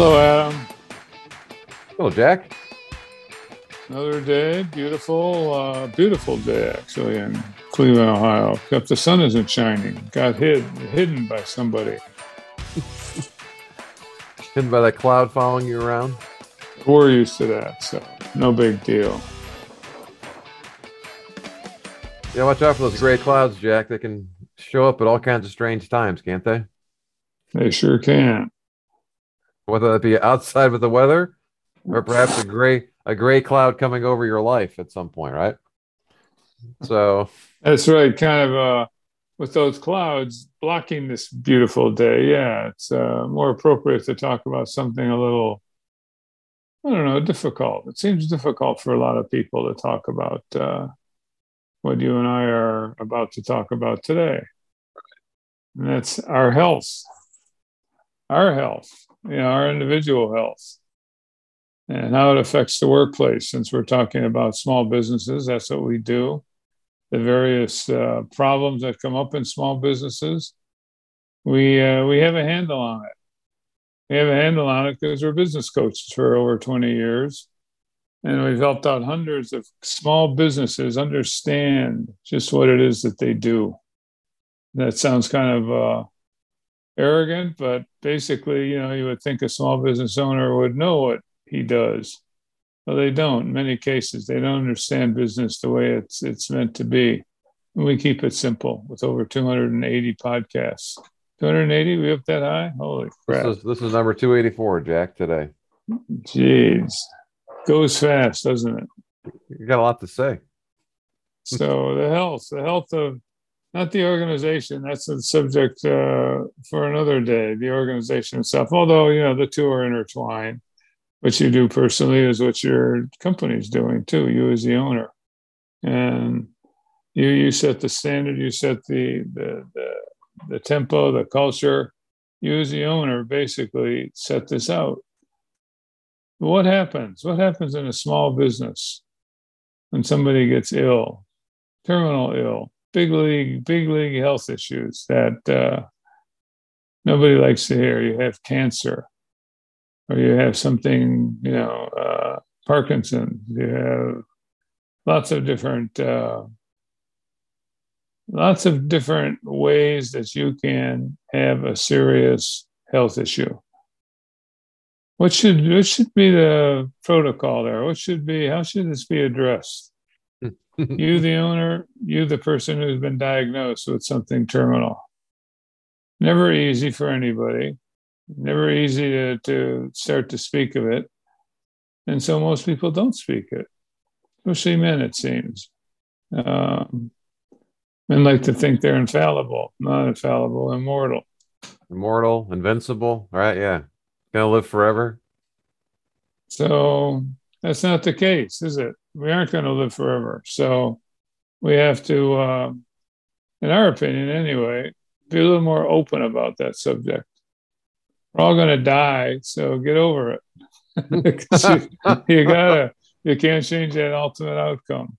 Hello, Adam. Hello, Jack. Another day, beautiful, uh, beautiful day actually in Cleveland, Ohio. Except the sun isn't shining. Got hid, hidden by somebody. Hidden by that cloud following you around. We're used to that, so no big deal. Yeah, watch out for those gray clouds, Jack. They can show up at all kinds of strange times, can't they? They sure can. Whether that be outside with the weather, or perhaps a gray a gray cloud coming over your life at some point, right? So That's right. Kind of uh, with those clouds blocking this beautiful day. Yeah, it's uh, more appropriate to talk about something a little, I don't know, difficult. It seems difficult for a lot of people to talk about uh, what you and I are about to talk about today. And that's our health, our health, you know, our individual health and how it affects the workplace. Since we're talking about small businesses, that's what we do. The various uh, problems that come up in small businesses, we uh, we have a handle on it. We have a handle on it because we're business coaches for over 20 years, and we've helped out hundreds of small businesses understand just what it is that they do. That sounds kind of uh, arrogant, but basically, you know, you would think a small business owner would know what he does. Well, they don't. In many cases, they don't understand business the way it's it's meant to be. And we keep it simple with over 280 podcasts. 280? We up that high? Holy crap! this is this is number two eighty four, Jack. Today Jeez, goes fast, doesn't it? you got a lot to say. So the health, the health of not the organization. That's a subject uh, for another day. The organization itself, although you know the two are intertwined. What you do personally is what your company's doing too. You as the owner, and you you set the standard. You set the the the, the tempo, the culture. You as the owner basically set this out. What happens? What happens in a small business when somebody gets ill, terminal ill, big league, big league health issues that uh, nobody likes to hear? You have cancer, or you have something, you know, uh, Parkinson's. You have lots of different, uh, lots of different ways that you can have a serious health issue. What should what should be the protocol there? What should be how should this be addressed? You, the owner, you, the person who's been diagnosed with something terminal. Never easy for anybody. Never easy to, to start to speak of it. And so most people don't speak it, especially men, it seems. Um, men like to think they're infallible, not infallible, immortal. Immortal, invincible, right? Yeah, gonna live forever. So that's not the case, is it? We aren't going to live forever. So we have to, uh, in our opinion anyway, be a little more open about that subject. We're all going to die, so get over it. you, you gotta, you can't change that ultimate outcome.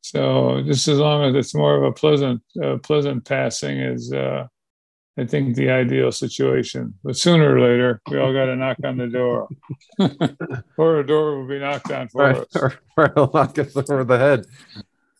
So just as long as it's more of a pleasant, uh, pleasant passing is, uh, I think, the ideal situation. But sooner or later, we all got to knock on the door, or a door will be knocked on for Right, us. or, or it'll knock us over the head.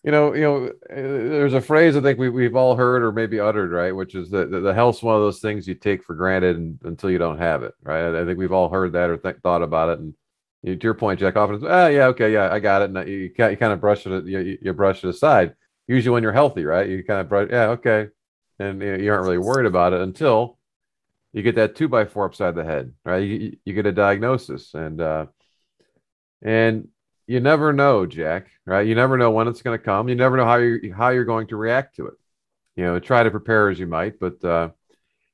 You know, you know. uh, There's a phrase I think we, we've all heard or maybe uttered, right? Which is that the, the health's one of those things you take for granted and, until you don't have it, right? I, I think we've all heard that or th- thought about it. And you, to your point, Jack, often, it's ah, yeah, okay, yeah, I got it. And you, you kind of brush it, you- you brush it aside. Usually, when you're healthy, right? You kind of brush, yeah, okay, and you, aren't really worried about it until you get that two by four upside the head, right? You, you- get a diagnosis, and uh, and you never know, Jack, right? You never know when it's going to come. You never know how you how you're going to react to it. You know, try to prepare as you might, but uh,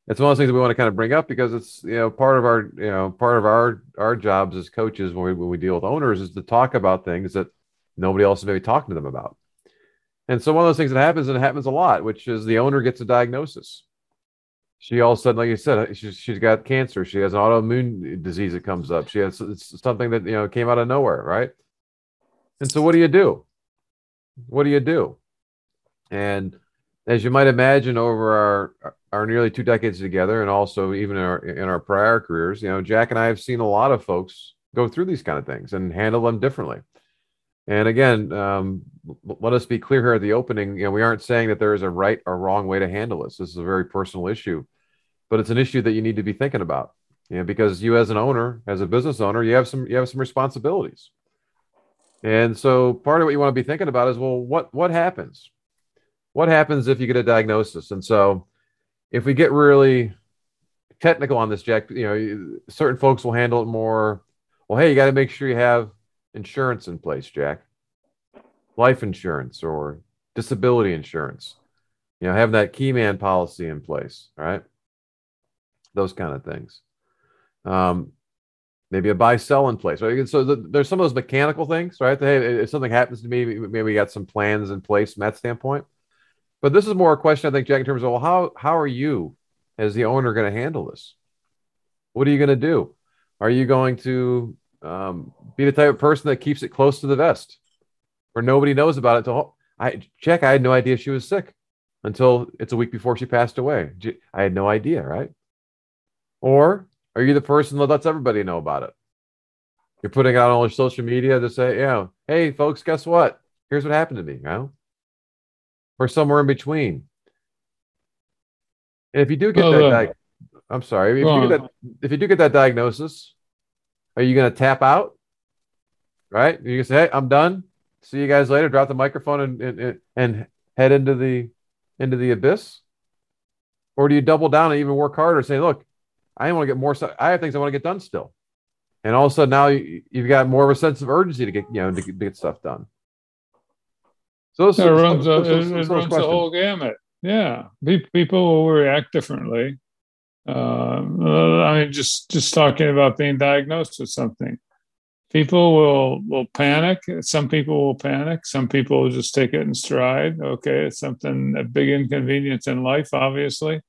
it's one of those things we want to kind of bring up because it's you know part of our you know part of our our jobs as coaches when we when we deal with owners is to talk about things that nobody else is maybe talking to them about. And so one of those things that happens and it happens a lot, which is the owner gets a diagnosis. She all of a sudden, like you said, uh, she's, she's got cancer. She has an autoimmune disease that comes up. She has it's something that you know came out of nowhere, right? And so, what do you do? What do you do? And as you might imagine, over our our nearly two decades together, and also even in our in our prior careers, you know, Jack and I have seen a lot of folks go through these kind of things and handle them differently. And again, um, let us be clear here at the opening. You know, we aren't saying that there is a right or wrong way to handle this. This is a very personal issue, but it's an issue that you need to be thinking about. You know, because you as an owner, as a business owner, you have some you have some responsibilities. And so part of what you want to be thinking about is, well, what what happens? What happens if you get a diagnosis? And so if we get really technical on this, Jack, you know, certain folks will handle it more. Well, hey, you got to make sure you have insurance in place, Jack. Life insurance or disability insurance. You know, having that key man policy in place, right? Those kind of things. Um, maybe a buy sell in place. Right? So the, there's some of those mechanical things, right? Hey, if something happens to me, maybe we got some plans in place from that standpoint. But this is more a question, I think, Jack, in terms of well, how how are you as the owner going to handle this? What are you going to do? Are you going to um, be the type of person that keeps it close to the vest, where nobody knows about it I check? I had no idea she was sick until it's a week before she passed away. I had no idea, right? Or are you the person that lets everybody know about it? You're putting out on all your social media to say, yeah, hey, folks, guess what? Here's what happened to me, you know? Or somewhere in between. And if you do get that, uh, di- I'm sorry, if you, get that, if you do get that diagnosis, are you going to tap out? Right? You can say, hey, I'm done. See you guys later. Drop the microphone and, and, and head into the into the abyss. Or do you double down and even work harder? Say, look, I want to get more stuff. I have things I want to get done still. And all of a sudden now you, have got more of a sense of urgency to get, you know, to get, to get stuff done. So it runs, a, it runs the whole gamut. Yeah. People will react differently. Uh, I mean, just, just talking about being diagnosed with something. People will will panic. Some people will panic. Some people will just take it in stride. Okay, it's something a big inconvenience in life, obviously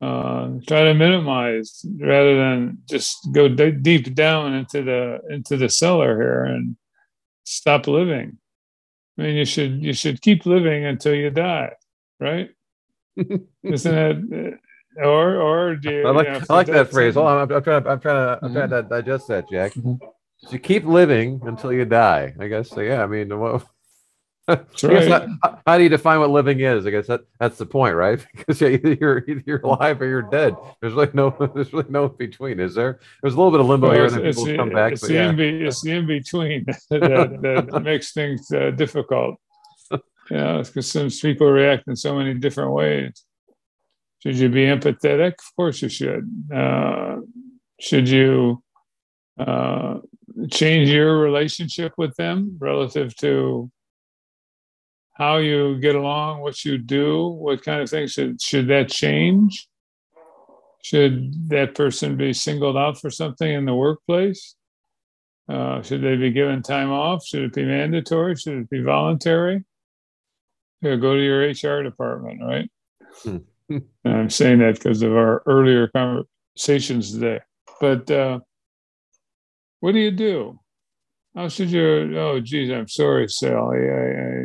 uh, try to minimize rather than just go d- deep down into the into the cellar here and stop living. I mean, you should you should keep living until you die, right? Isn't it? Or or do you, I like, you know, I like that phrase. Hold on, I'm, I'm, trying. I'm trying to. I'm trying to mm-hmm. digest that, Jack. Mm-hmm. So you keep living until you die. I guess. So yeah. I mean, what, right. how, how, do you define what living is? I guess that that's the point, right? Because yeah, either you're either you're alive or you're dead. There's like no there's really no in between, is there? There's a little bit of limbo well, here, and then people the, come back. It's, the, yeah. in be, it's the in between that, that makes things uh, difficult. Yeah, because some people react in so many different ways. Should you be empathetic? Of course you should. Uh, should you uh, change your relationship with them relative to how you get along, what you do, what kind of things should should that change? Should that person be singled out for something in the workplace? Uh, should they be given time off? Should it be mandatory? Should it be voluntary? Go to your HR department, right? I'm saying that because of our earlier conversations today. But uh, what do you do? How should you? Oh, geez, I'm sorry, Sally. I, I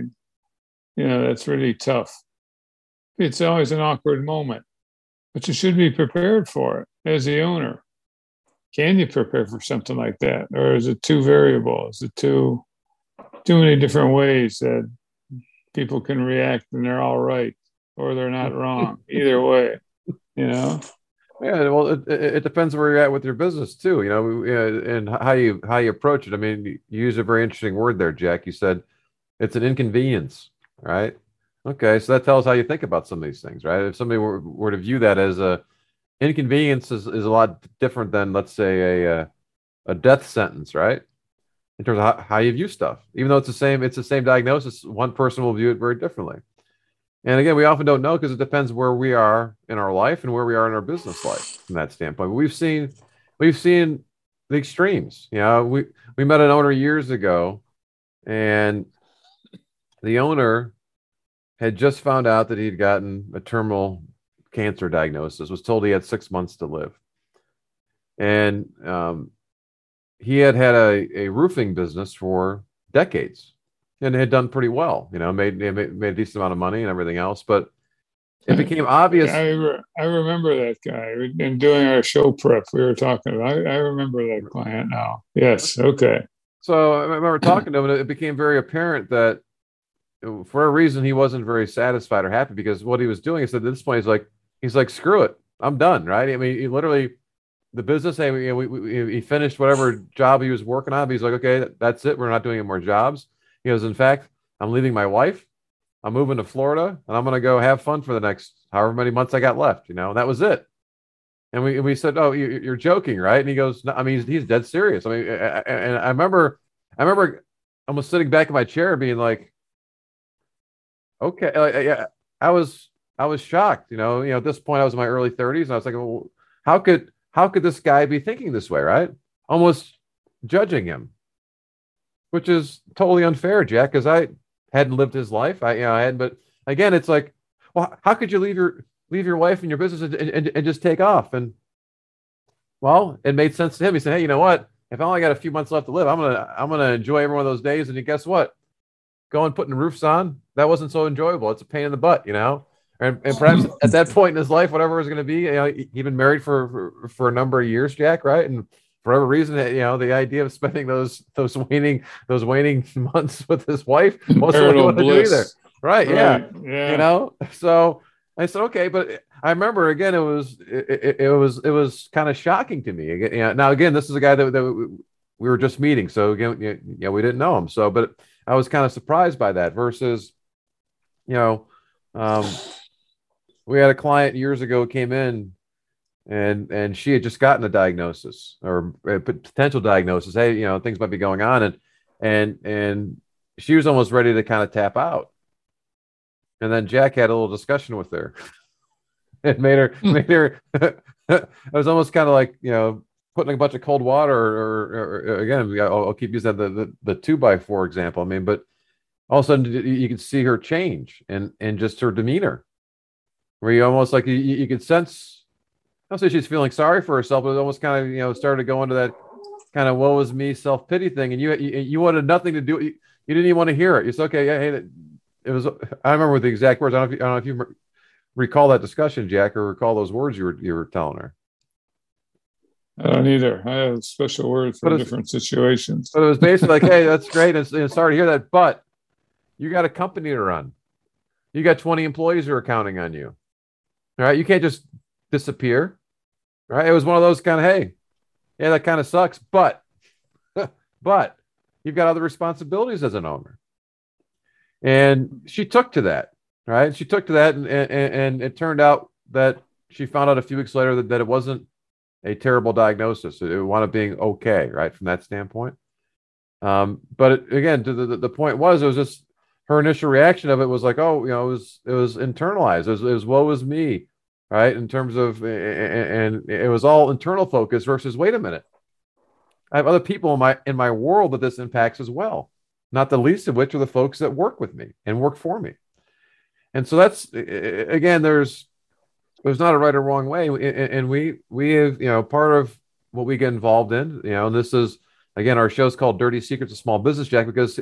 you know, that's really tough. It's always an awkward moment, but you should be prepared for it as the owner. Can you prepare for something like that? Or is it too variable? Is it too too many different ways that people can react and they're all right or they're not wrong? Either way, you know. Yeah, well, it, it depends where you're at with your business too, you know, uh, and how you how you approach it. I mean, you use a very interesting word there, Jack. You said it's an inconvenience right? Okay, so that tells how you think about some of these things, right? If somebody were, were to view that as a inconvenience is, is a lot different than let's say a uh, a death sentence, right? In terms of how, how you view stuff, even though it's the same, it's the same diagnosis. One person will view it very differently. And again, we often don't know because it depends where we are in our life and where we are in our business life from that standpoint. But we've seen we've seen the extremes. You know, we we met an owner years ago, and the owner had just found out that he'd gotten a terminal cancer diagnosis, was told he had six months to live. And um, he had had a, a roofing business for decades and had done pretty well, you know, made, made, made a decent amount of money and everything else. But it became obvious. I, re- I remember that guy in doing our show prep. We were talking. I, I remember that client now. Yes. Okay. So I remember talking to him, and it became very apparent that uh, for a reason he wasn't very satisfied or happy because what he was doing is at this point he's like he's like screw it, I'm done. Right? I mean, he literally the business. Hey, we, we, we, he finished whatever job he was working on. He's like, okay, that's it. We're not doing any more jobs. He goes, in fact, I'm leaving my wife. I'm moving to Florida, and I'm going to go have fun for the next however many months I got left. You know, and that was it. And we we said, "Oh, you, are joking, right?" And he goes, no, "I mean, he's, he's dead serious." I mean, and I remember, I remember, almost sitting back in my chair, being like, "Okay," like, yeah, I was, I was shocked. You know, you know, at this point, I was in my early 30s, and I was like, well, "How could, how could this guy be thinking this way?" Right? Almost judging him, which is totally unfair, Jack, because I hadn't lived his life. I, you know, I had, but again, it's like, well, how could you leave your leave your wife and your business and, and, and just take off. And well, it made sense to him. He said, Hey, you know what? If I only got a few months left to live, I'm gonna I'm gonna enjoy every one of those days. And guess what? Going putting roofs on, that wasn't so enjoyable. It's a pain in the butt, you know. And, and perhaps at that point in his life, whatever was going to be, you know, he'd been married for, for, for a number of years, Jack, right? And for whatever reason, you know, the idea of spending those those waning those waning months with his wife wasn't what he to do either. Right, right. Yeah. yeah. You know, so I said, okay, but I remember again, it was it, it, it was it was kind of shocking to me. Again, now again, this is a guy that, that we were just meeting, so again, yeah, we didn't know him. So, but I was kind of surprised by that. Versus, you know, um, we had a client years ago came in, and and she had just gotten a diagnosis or a potential diagnosis. Hey, you know, things might be going on, and and and she was almost ready to kind of tap out and then Jack had a little discussion with her. it made her hmm. made her. it was almost kind of like you know putting a bunch of cold water, or, or, or again, I'll, I'll, keep using the, the the two by four example. I mean, but all of a sudden you could see her change and and just her demeanor, where you almost like you, you could sense. I'll say she's feeling sorry for herself, but it almost kind of you know started to go into that kind of woe is me self pity thing, and you, you, you wanted nothing to do. You, you didn't even want to hear it. It's okay. Yeah, hey, it was I remember the exact words. I don't know if you, I don't know if you recall that discussion, Jack, or recall those words you were you were telling her. I don't either. I have special words for different situations. But it was basically like, "Hey, that's great, and, and sorry to hear that, but you got a company to run. You got 20 employees who are counting on you. All right, you can't just disappear. Right, it was one of those kind of, hey, yeah, that kind of sucks, but but you've got other responsibilities as an owner. And she took to that, right? She took to that, and, and, and it turned out that she found out a few weeks later that, that it wasn't a terrible diagnosis. It wound up being okay, right, from that standpoint. Um, but it, again, to the, the point was, it was just her initial reaction of it was like, oh, you know, it was it was internalized. It was, it was woe me, right? In terms of, and it was all internal focus versus, wait a minute, I have other people in my in my world that this impacts as well not the least of which are the folks that work with me and work for me. And so that's again, there's there's not a right or wrong way, and we we have you know part of what we get involved in, you know, and this is again our show's called Dirty Secrets of Small Business Jack because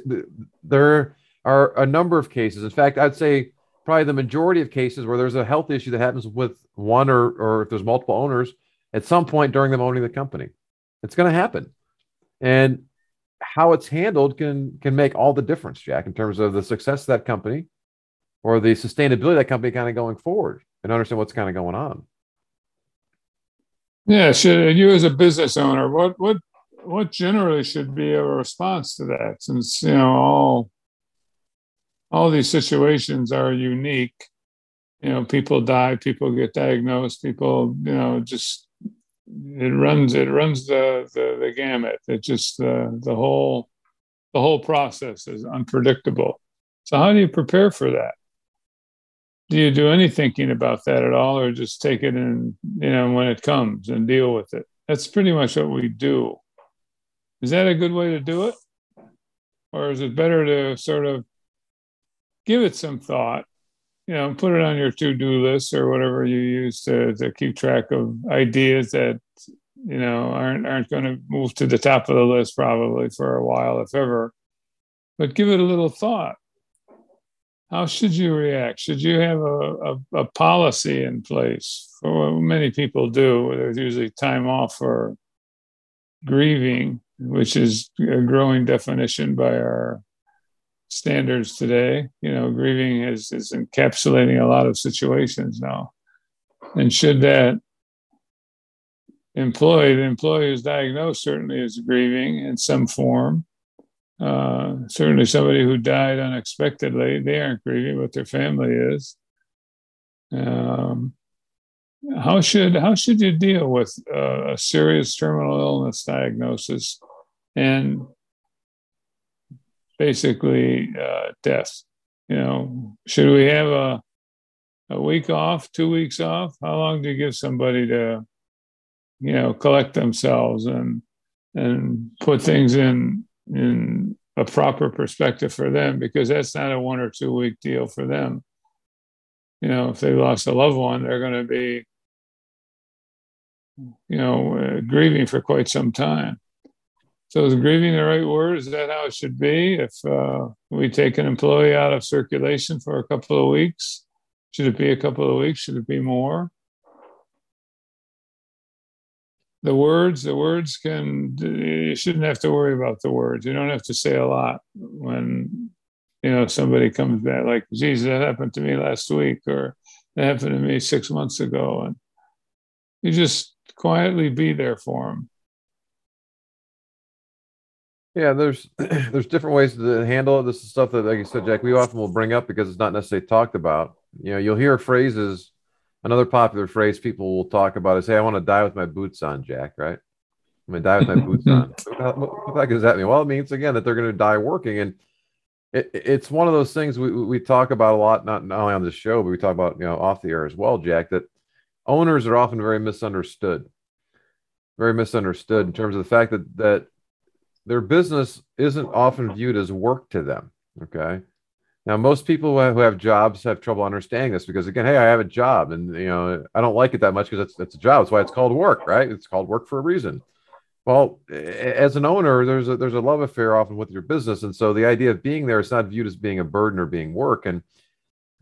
there are a number of cases. In fact, I'd say probably the majority of cases where there's a health issue that happens with one or or if there's multiple owners at some point during them owning the company. It's going to happen. And how it's handled can can make all the difference, Jack, in terms of the success of that company or the sustainability of that company kind of going forward and understand what's kind of going on. Yeah, should you as a business owner, what what what generally should be a response to that? Since you know all all these situations are unique. You know, people die, people get diagnosed, people you know just it runs it runs the the, the gamut. It just the the whole the whole process is unpredictable. So how do you prepare for that? Do you do any thinking about that at all, or just take it in you know when it comes and deal with it? That's pretty much what we do. Is that a good way to do it, or is it better to sort of give it some thought you know, put it on your to-do list or whatever you use to, to keep track of ideas that you know aren't aren't going to move to the top of the list probably for a while, if ever. But give it a little thought. how should you react? Should you have a, a, a policy in place? For many people do. There's usually time off for grieving, which is a growing definition by our standards today. You know, grieving is, is encapsulating a lot of situations now. And should that employee, the employee is diagnosed certainly is grieving in some form, uh, certainly, somebody who died unexpectedly, they aren't grieving, but their family is. Um, how should how should you deal with uh, a serious terminal illness diagnosis and basically uh, death? You know, should we have a a week off, two weeks off? How long do you give somebody to, you know, collect themselves and and put things in in a proper perspective for them because that's not a one or two week deal for them. You know, if they lost a loved one, they're going to be, you know, uh, grieving for quite some time. So is grieving the right word? Is that how it should be? If uh, we take an employee out of circulation for a couple of weeks, should it be a couple of weeks? Should it be more? the words the words can you shouldn't have to worry about the words you don't have to say a lot when you know somebody comes back like jesus that happened to me last week or that happened to me six months ago and you just quietly be there for them yeah there's there's different ways to handle it this is stuff that like you said jack we often will bring up because it's not necessarily talked about you know you'll hear phrases another popular phrase people will talk about is, "Hey, I want to die with my boots on, Jack." Right? I'm gonna die with my boots on. What, what the heck does that mean? Well, it means again that they're going to die working, and it, it's one of those things we, we talk about a lot, not, not only on this show, but we talk about you know off the air as well, Jack. That owners are often very misunderstood, very misunderstood in terms of the fact that that their business isn't often viewed as work to them. Okay, now, most people who have jobs have trouble understanding this because, again, hey, I have a job, and you know, I don't like it that much because it's it's a job. That's why it's called work, right? It's called work for a reason. Well, as an owner, there's a there's a love affair often with your business, and so the idea of being there is not viewed as being a burden or being work. And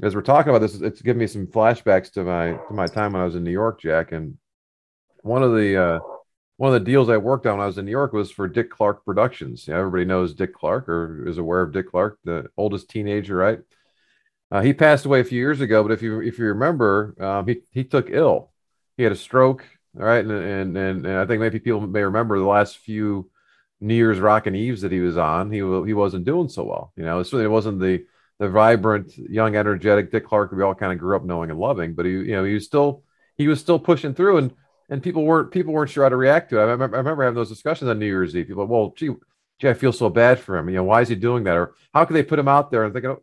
as we're talking about this, it's giving me some flashbacks to my to my time when I was in New York, Jack. And one of the uh, one of the deals I worked on when I was in New York was for Dick Clark Productions. Everybody knows Dick Clark or is aware of Dick Clark, the oldest teenager, right? Uh, he passed away a few years ago, but if you if you remember, um, he he took ill. He had a stroke, all right, and and and, and I think maybe people may remember the last few New Year's Rockin' Eves that he was on. He he wasn't doing so well. You know, certainly it wasn't the the vibrant, young, energetic Dick Clark we all kind of grew up knowing and loving. But he, you know, he was still he was still pushing through and and people weren't people weren't sure how to react to it. I remember, I remember having those discussions on New Year's Eve. People, well, gee, gee, I feel so bad for him. You know, why is he doing that? Or how could they put him out there? And thinking,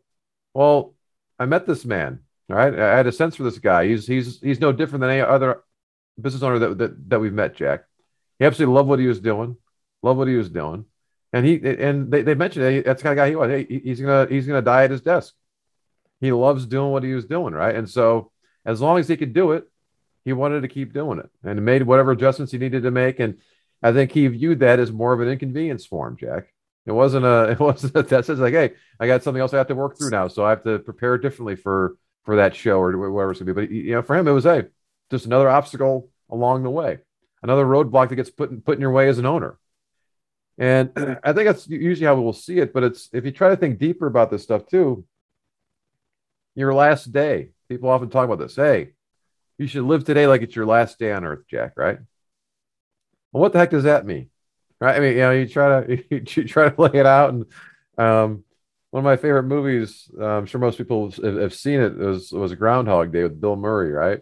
well, I met this man. All right, I had a sense for this guy. He's he's he's no different than any other business owner that that, that we've met. Jack, he absolutely loved what he was doing. loved what he was doing, and he and they, they mentioned that's the kind of guy he was. Hey, he's gonna he's gonna die at his desk. He loves doing what he was doing, right? And so as long as he could do it, he wanted to keep doing it and made whatever adjustments he needed to make. And I think he viewed that as more of an inconvenience for him, Jack. It wasn't a, it wasn't a, that says like, hey, I got something else I have to work through now, so I have to prepare differently for for that show or whatever it's gonna be. But you know, for him, it was hey, just another obstacle along the way, another roadblock that gets put in, put in your way as an owner. And I think that's usually how we'll see it. But it's if you try to think deeper about this stuff too, your last day. People often talk about this. Hey, you should live today like it's your last day on earth, Jack, right? Well, what the heck does that mean? Right? I mean, you know, you try to you try to lay it out and um, one of my favorite movies, I'm sure most people have, seen it, was was Groundhog Day with Bill Murray, right?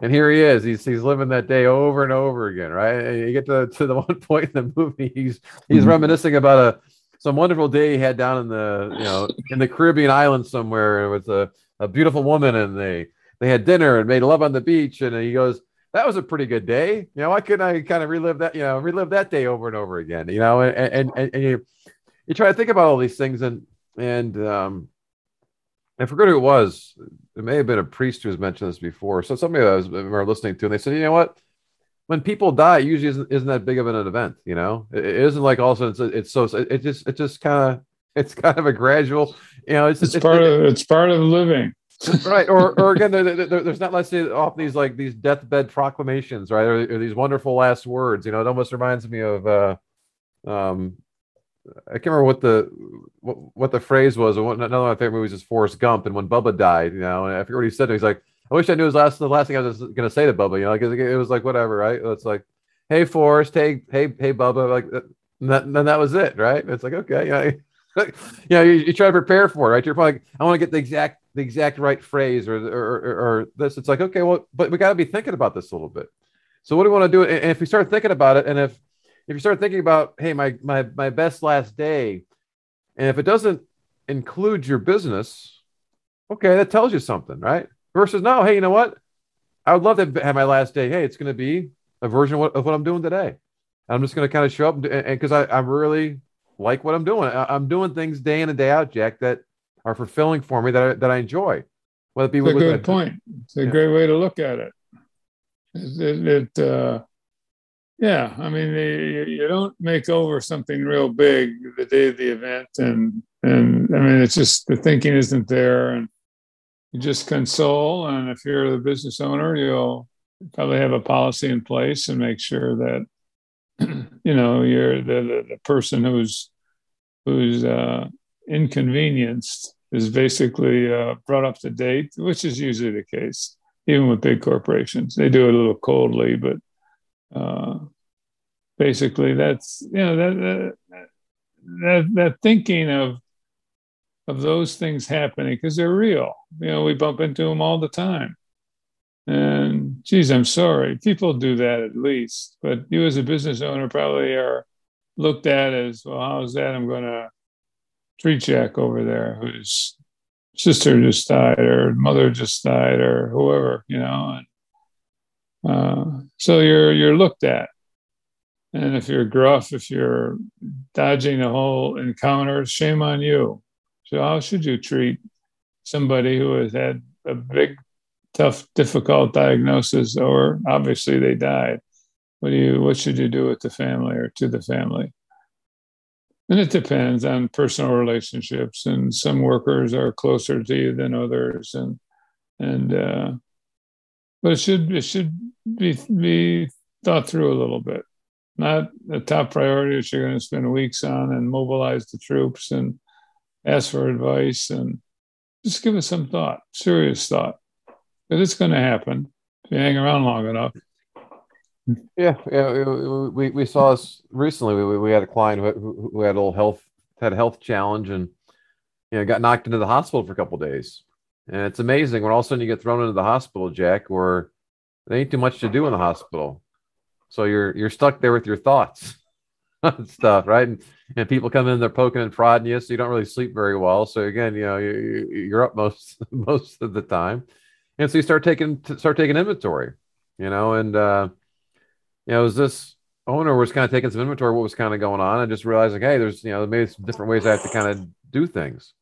And here he is. He's he's living that day over and over again, right? And you get to, to the one point in the movie, he's he's mm-hmm. reminiscing about a some wonderful day he had down in the you know in the Caribbean island somewhere with a, a beautiful woman, and they they had dinner and made love on the beach. And he goes, that was a pretty good day. You know, why couldn't I kind of relive that, you know, relive that day over and over again, you know, and, and, and you, you try to think about all these things and, and, um, I forget who it was. It may have been a priest who has mentioned this before. So somebody I was listening to, and they said, you know what? When people die, it usually isn't, isn't that big of an event. You know, it, it isn't like all of a sudden it's, it's so it just it just kind of it's kind of a gradual, you know, it's, it's, it's part of it's part of living. Right. Or, or again, there, there, there's not, let's say, often these like these deathbed proclamations, right? Or, or, these wonderful last words. You know, it almost reminds me of, uh, um, I can't remember what the what, what the phrase was. One, another of my favorite movies is Forrest Gump, and when Bubba died, you know, and I forget what he said. He's like, "I wish I knew his last the last thing I was to say to Bubba." You know, like it, was like whatever, right? It's like, "Hey Forrest, hey hey hey Bubba," like, that, and that was it, right? It's like okay, yeah. you know, you, you, try to prepare for it, right? You're probably like, I want to get the exact the exact right phrase or or, or, or this. It's like, okay, well, but we got to be thinking about this a little bit. So what do we want to do? And if we start thinking about it, and if if you start thinking about, hey, my my my best last day, and if it doesn't include your business, okay, that tells you something, right? Versus no, hey, you know what? I would love to have my last day. Hey, it's going to be a version of what, of what I'm doing today. I'm just going to kind of show up and because I, I really like what I'm doing. I, am doing things day in and day out, Jack, that are fulfilling for me that I, that I enjoy. Whether it be it's a good point. It's a yeah. great way to look at it. It, it, uh, yeah, I mean, you, you don't make over something real big the day of the event, and and I mean, it's just the thinking isn't there, and you just console. And if you're the business owner, you'll probably have a policy in place and make sure that you know you're the, the, the person who's who's uh, inconvenienced is basically uh, brought up to date, which is usually the case, even with big corporations. They do it a little coldly, but uh, basically, that's you know that, that that that thinking of of those things happening because they're real. You know, we bump into them all the time. And geez, I'm sorry. People do that at least, but you as a business owner probably are looked at as well. How's that? I'm going to treat Jack over there, whose sister just died, or mother just died, or whoever, you know. And, uh, so you're you're looked at, and if you're gruff, if you're dodging the whole encounter, shame on you. So how should you treat somebody who has had a big tough, difficult diagnosis, or obviously they died. What do you? What should you do with the family or to the family? And it depends on personal relationships, and some workers are closer to you than others, and and uh, but it should it should be be thought through a little bit. Not a top priority that you're going to spend weeks on and mobilize the troops and ask for advice and just give it some thought, serious thought because it's going to happen if you hang around long enough. Yeah, yeah. We, we saw this recently. We, we had a client who, who had a little health had a health challenge and you know got knocked into the hospital for a couple days. And it's amazing when all of a sudden you get thrown into the hospital, Jack, where there ain't too much to do in the hospital. So you're you're stuck there with your thoughts and stuff, right? And, and people come in, they're poking and prodding you, so you don't really sleep very well. So again, you know, you, you're up most most of the time and so you start taking start taking inventory, you know, and uh, you know, as this owner was kind of taking some inventory of what was kind of going on and just realizing, hey, there's you know, maybe some different ways I have to kind of do things.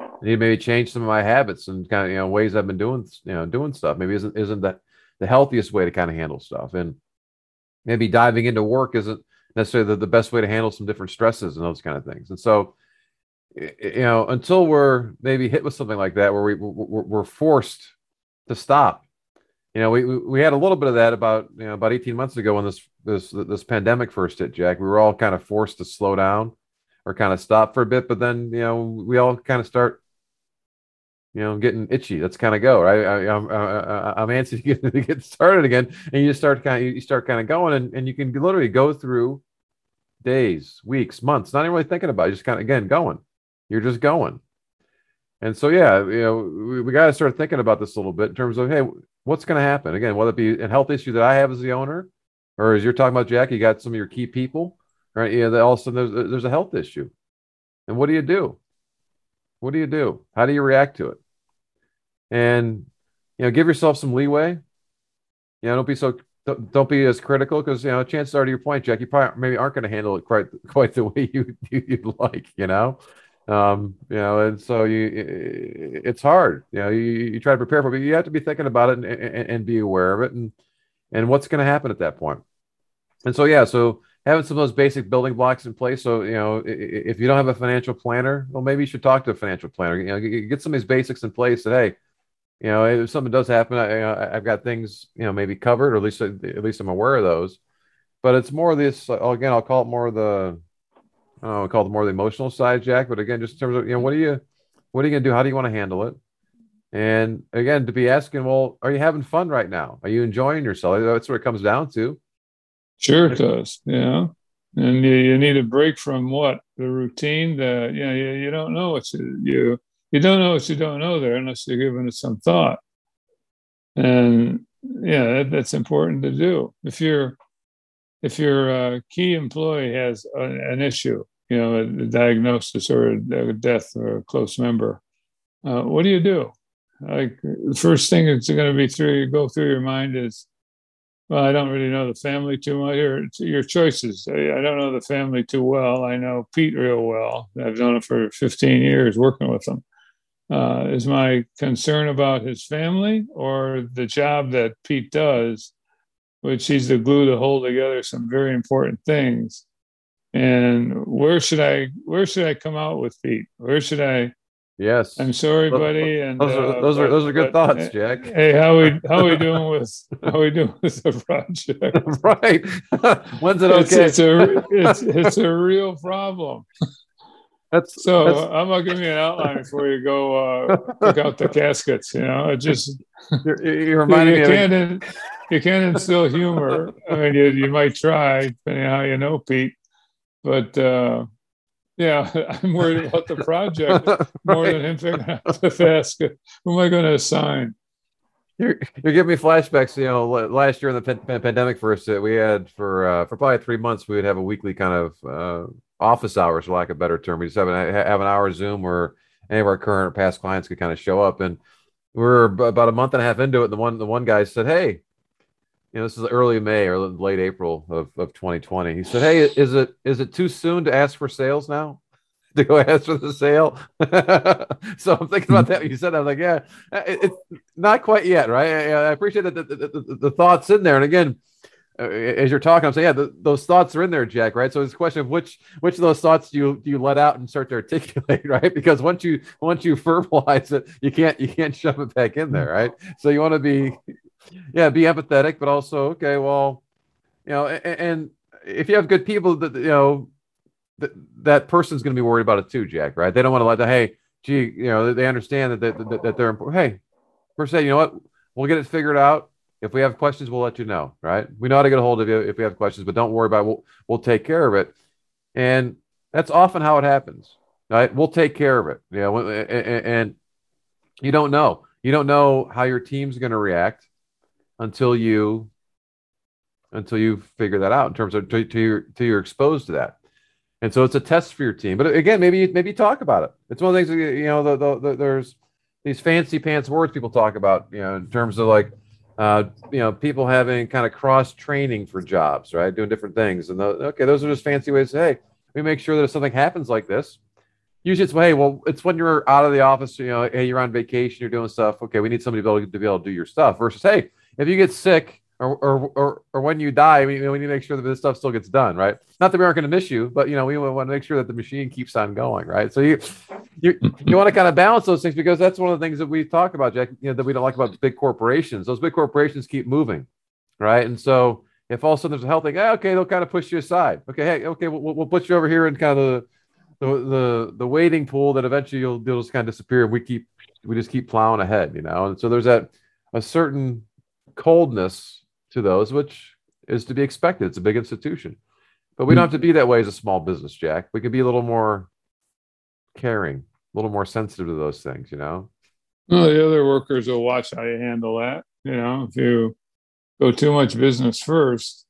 I need maybe change some of my habits and kind of you know ways I've been doing you know doing stuff. Maybe isn't isn't that the healthiest way to kind of handle stuff, and maybe diving into work isn't necessarily the, the best way to handle some different stresses and those kind of things. And so, you know, until we're maybe hit with something like that, where we we're forced to stop. You know, we we had a little bit of that about you know about 18 months ago when this this this pandemic first hit, Jack. We were all kind of forced to slow down or kind of stop for a bit, but then you know we all kind of start you know getting itchy. Let's kind of go right. I, am I'm, I'm antsy to get, to get started again, and you just start kind of you start kind of going, and, and you can literally go through days, weeks, months, not even really thinking about it, just kind of again going. You're just going. And so, yeah, you know, we, we got to start thinking about this a little bit in terms of, hey, what's going to happen? Again, whether it be a health issue that I have as the owner, or as you're talking about, Jack, you got some of your key people, right? Yeah, all of a sudden there's, there's a health issue. And what do you do? What do you do? How do you react to it? And, you know, give yourself some leeway. You know, don't be so don't, don't be as critical because you know chances are to your point jack you probably maybe aren't going to handle it quite quite the way you, you would like you know um, you know, and so you, it's hard. You know, you, you try to prepare for it, but you have to be thinking about it and, and, and be aware of it, and and what's going to happen at that point. And so, yeah, so having some of those basic building blocks in place. So, you know, if you don't have a financial planner, well, maybe you should talk to a financial planner. You know, get some of these basics in place. That hey, you know, if something does happen, I, have got things, you know, maybe covered, or at least at least I'm aware of those. But it's more of this. Again, I'll call it more of the, I don't know, I'll call it more the emotional side, Jack. But again, just in terms of you know, what are you, what are you gonna do? How do you want to handle it? And again, to be asking, well, are you having fun right now? Are you enjoying yourself? That's what it comes down to. Sure, it does. Yeah. And you, you need a break from what the routine. The you know you, you don't know what you you you don't know what you don't know there unless you're giving it some thought. And yeah, that, that's important to do. If your if your uh, key employee has an issue, you know, a, diagnosis or a, a, death or a close member, uh, what do you do? Like the first thing that's going to be through go through your mind is well, I don't really know the family too much. Your, your choices. I, I, don't know the family too well. I know Pete real well. I've known him for 15 years working with him. Uh, is my concern about his family or the job that Pete does, which he's the glue to hold together some very important things. And where should I where should I come out with Pete? Where should I Yes. I'm sorry, buddy. And those are those uh, are those are good but, thoughts, Jack. Hey, how we how we doing with how we doing with the project? right. When's it okay? It's, it's a it's, it's a real problem. That's so. That's, I'm gonna give you an outline before you go uh, pick out the caskets. You know, it just you're, you're reminding you, you me. Can't in, you can't instill humor. I mean, you you might try, depending on how you know Pete, but. uh yeah, I'm worried about the project more right. than him figuring out the basket. Who am I going to assign? You're, you're giving me flashbacks. You know, last year in the pan- pandemic, first we had for uh, for probably three months, we would have a weekly kind of uh, office hours, for lack of a better term. We just have an, have an hour Zoom where any of our current or past clients could kind of show up, and we're about a month and a half into it. And the one the one guy said, "Hey, you know, this is early May or late April of, of 2020. He said, Hey, is it is it too soon to ask for sales now? To go ask for the sale. so I'm thinking about that. You said, I was like, yeah, it, it's not quite yet, right? I, I appreciate that the, the, the, the, thoughts in there. And again, uh, as you're talking, I'm saying, yeah, the, those thoughts are in there, Jack, right? So it's a question of which which of those thoughts do you do you let out and start to articulate, right? Because once you once you verbalize it, you can't you can't shove it back in there, right? So you want to be yeah, be empathetic, but also okay, well, you know, and, and if you have good people that you know that that person's going to be worried about it too, Jack. Right? They don't want to let the hey, gee, you know, they understand that that, that, that they're important. Hey, per se, you know what? We'll get it figured out. If we have questions, we'll let you know. Right? We know how to get a hold of you if we have questions, but don't worry about it. We'll we'll take care of it. And that's often how it happens. Right? We'll take care of it. You know, and, and you don't know. You don't know how your team's going to react until you until you figure that out in terms of to, to your to you're exposed to that. And so it's a test for your team. But again maybe maybe talk about it. It's one of the things you know the, the, the, there's these fancy pants words people talk about you know in terms of like uh, you know people having kind of cross training for jobs right? Doing different things. And the, okay those are just fancy ways to say hey we make sure that if something happens like this usually it's hey well it's when you're out of the office you know hey you're on vacation you're doing stuff. Okay we need somebody to be able to, to be able to do your stuff versus hey if you get sick or, or, or, or when you die, we, we need to make sure that this stuff still gets done, right? Not that we aren't going to miss you, but you know, we want to make sure that the machine keeps on going, right? So you, you, you want to kind of balance those things because that's one of the things that we talk about, Jack, you know, that we don't like about big corporations. Those big corporations keep moving, right? And so if all of a sudden there's a health thing, ah, okay, they'll kind of push you aside. Okay, hey, okay, we'll, we'll put you over here in kind of the, the, the, the waiting pool that eventually you'll, you'll just kind of disappear. We keep, we just keep plowing ahead, you know? And so there's that, a certain coldness to those, which is to be expected. It's a big institution. But we don't have to be that way as a small business, Jack. We can be a little more caring, a little more sensitive to those things, you know? Well, the other workers will watch how you handle that. You know, if you go too much business first,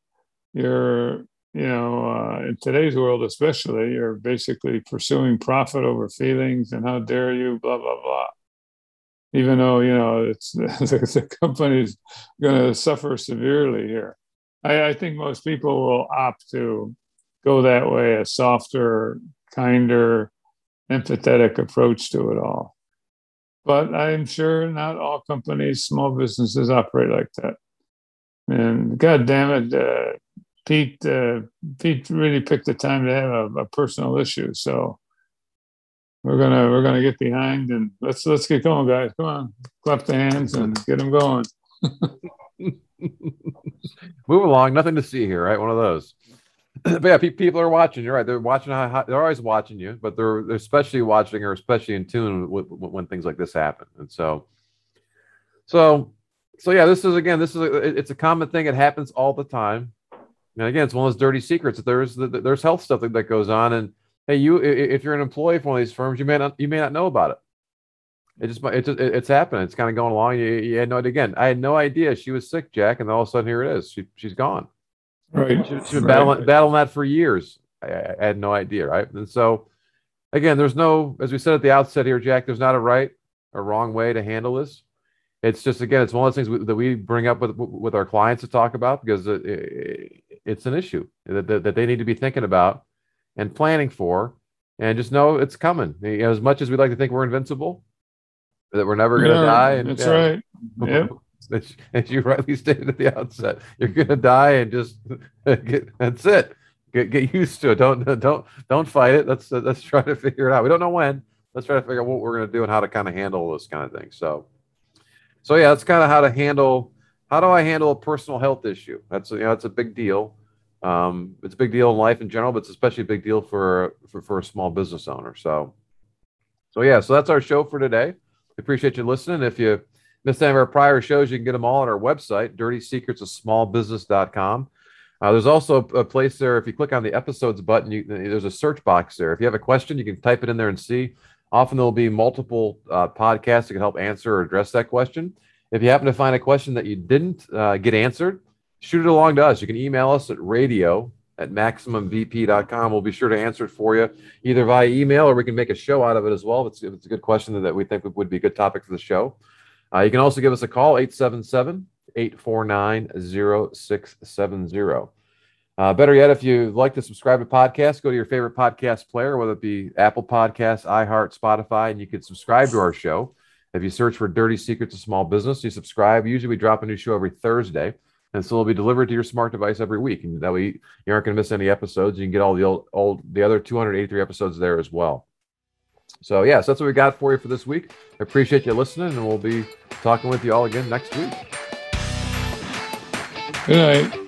you're, you know, uh, in today's world, especially, you're basically pursuing profit over feelings and how dare you, blah, blah, blah even though you know it's the company's going to suffer severely here. I, I, think most people will opt to go that way, a softer, kinder, empathetic approach to it all. But I'm sure not all companies, small businesses operate like that. And God damn it, uh, Pete uh, Pete really picked the time to have a, a, personal issue. So we're gonna we're gonna get behind and let's let's get going, guys. Come on, clap the hands and get them going. Move along. Nothing to see here, right? One of those. but yeah, people are watching. You're right. They're watching. How, they're always watching you, but they're, they're especially watching or especially in tune with, with, when things like this happen. And so, so, so yeah, this is again, this is a, it's a common thing. It happens all the time. And again, it's one of those dirty secrets that there's there's health stuff that, that goes on. And hey, you if you're an employee for one of these firms, you may not you may not know about it. It just it just it's happening. It's kind of going along. You, you had no again. I had no idea she was sick, Jack, and all of a sudden here it is. She she's gone. Right. She, has been right. battling battling that for years. I, I, had no idea, right? And so again, there's no, as we said at the outset here, Jack. There's not a right or wrong way to handle this. It's just again, it's one of those things that we bring up with with our clients to talk about because it, it, it's an issue that, that, that they need to be thinking about and planning for, and just know it's coming. You know, as much as we like to think we're invincible, that we're never going to yeah, die. And, that's yeah. right. Yep. as, as you rightly stated at the outset, you're going to die and just get, that's it. Get, get used to it. Don't don't don't fight it. Let's let's try to figure it out. We don't know when. Let's try to figure out what we're going to do and how to kind of handle this kind of thing. So, so yeah, that's kind of how to handle. How do I handle a personal health issue? That's you know, it's a big deal. Um, it's a big deal in life in general, but it's especially a big deal for for, for a small business owner. So, so yeah, so that's our show for today. Appreciate you listening. If you missed any of our prior shows, you can get them all on our website, dirtysecretsofsmallbusiness.com. Uh, there's also a place there. If you click on the episodes button, you, there's a search box there. If you have a question, you can type it in there and see. Often there'll be multiple uh, podcasts that can help answer or address that question. If you happen to find a question that you didn't uh, get answered, shoot it along to us. You can email us at radio at maximumvp.com. We'll be sure to answer it for you either via email or we can make a show out of it as well. If it's, if it's a good question that we think would be a good topic for the show. Uh, you can also give us a call, 877 849 0670. Uh, better yet, if you'd like to subscribe to podcasts, go to your favorite podcast player, whether it be Apple Podcasts, iHeart, Spotify, and you can subscribe to our show. If you search for Dirty Secrets of Small Business, you subscribe. Usually we drop a new show every Thursday. And so it'll be delivered to your smart device every week. And that way you aren't going to miss any episodes. You can get all the old, old the other 283 episodes there as well. So, yes, that's what we got for you for this week. I appreciate you listening, and we'll be talking with you all again next week. Good night.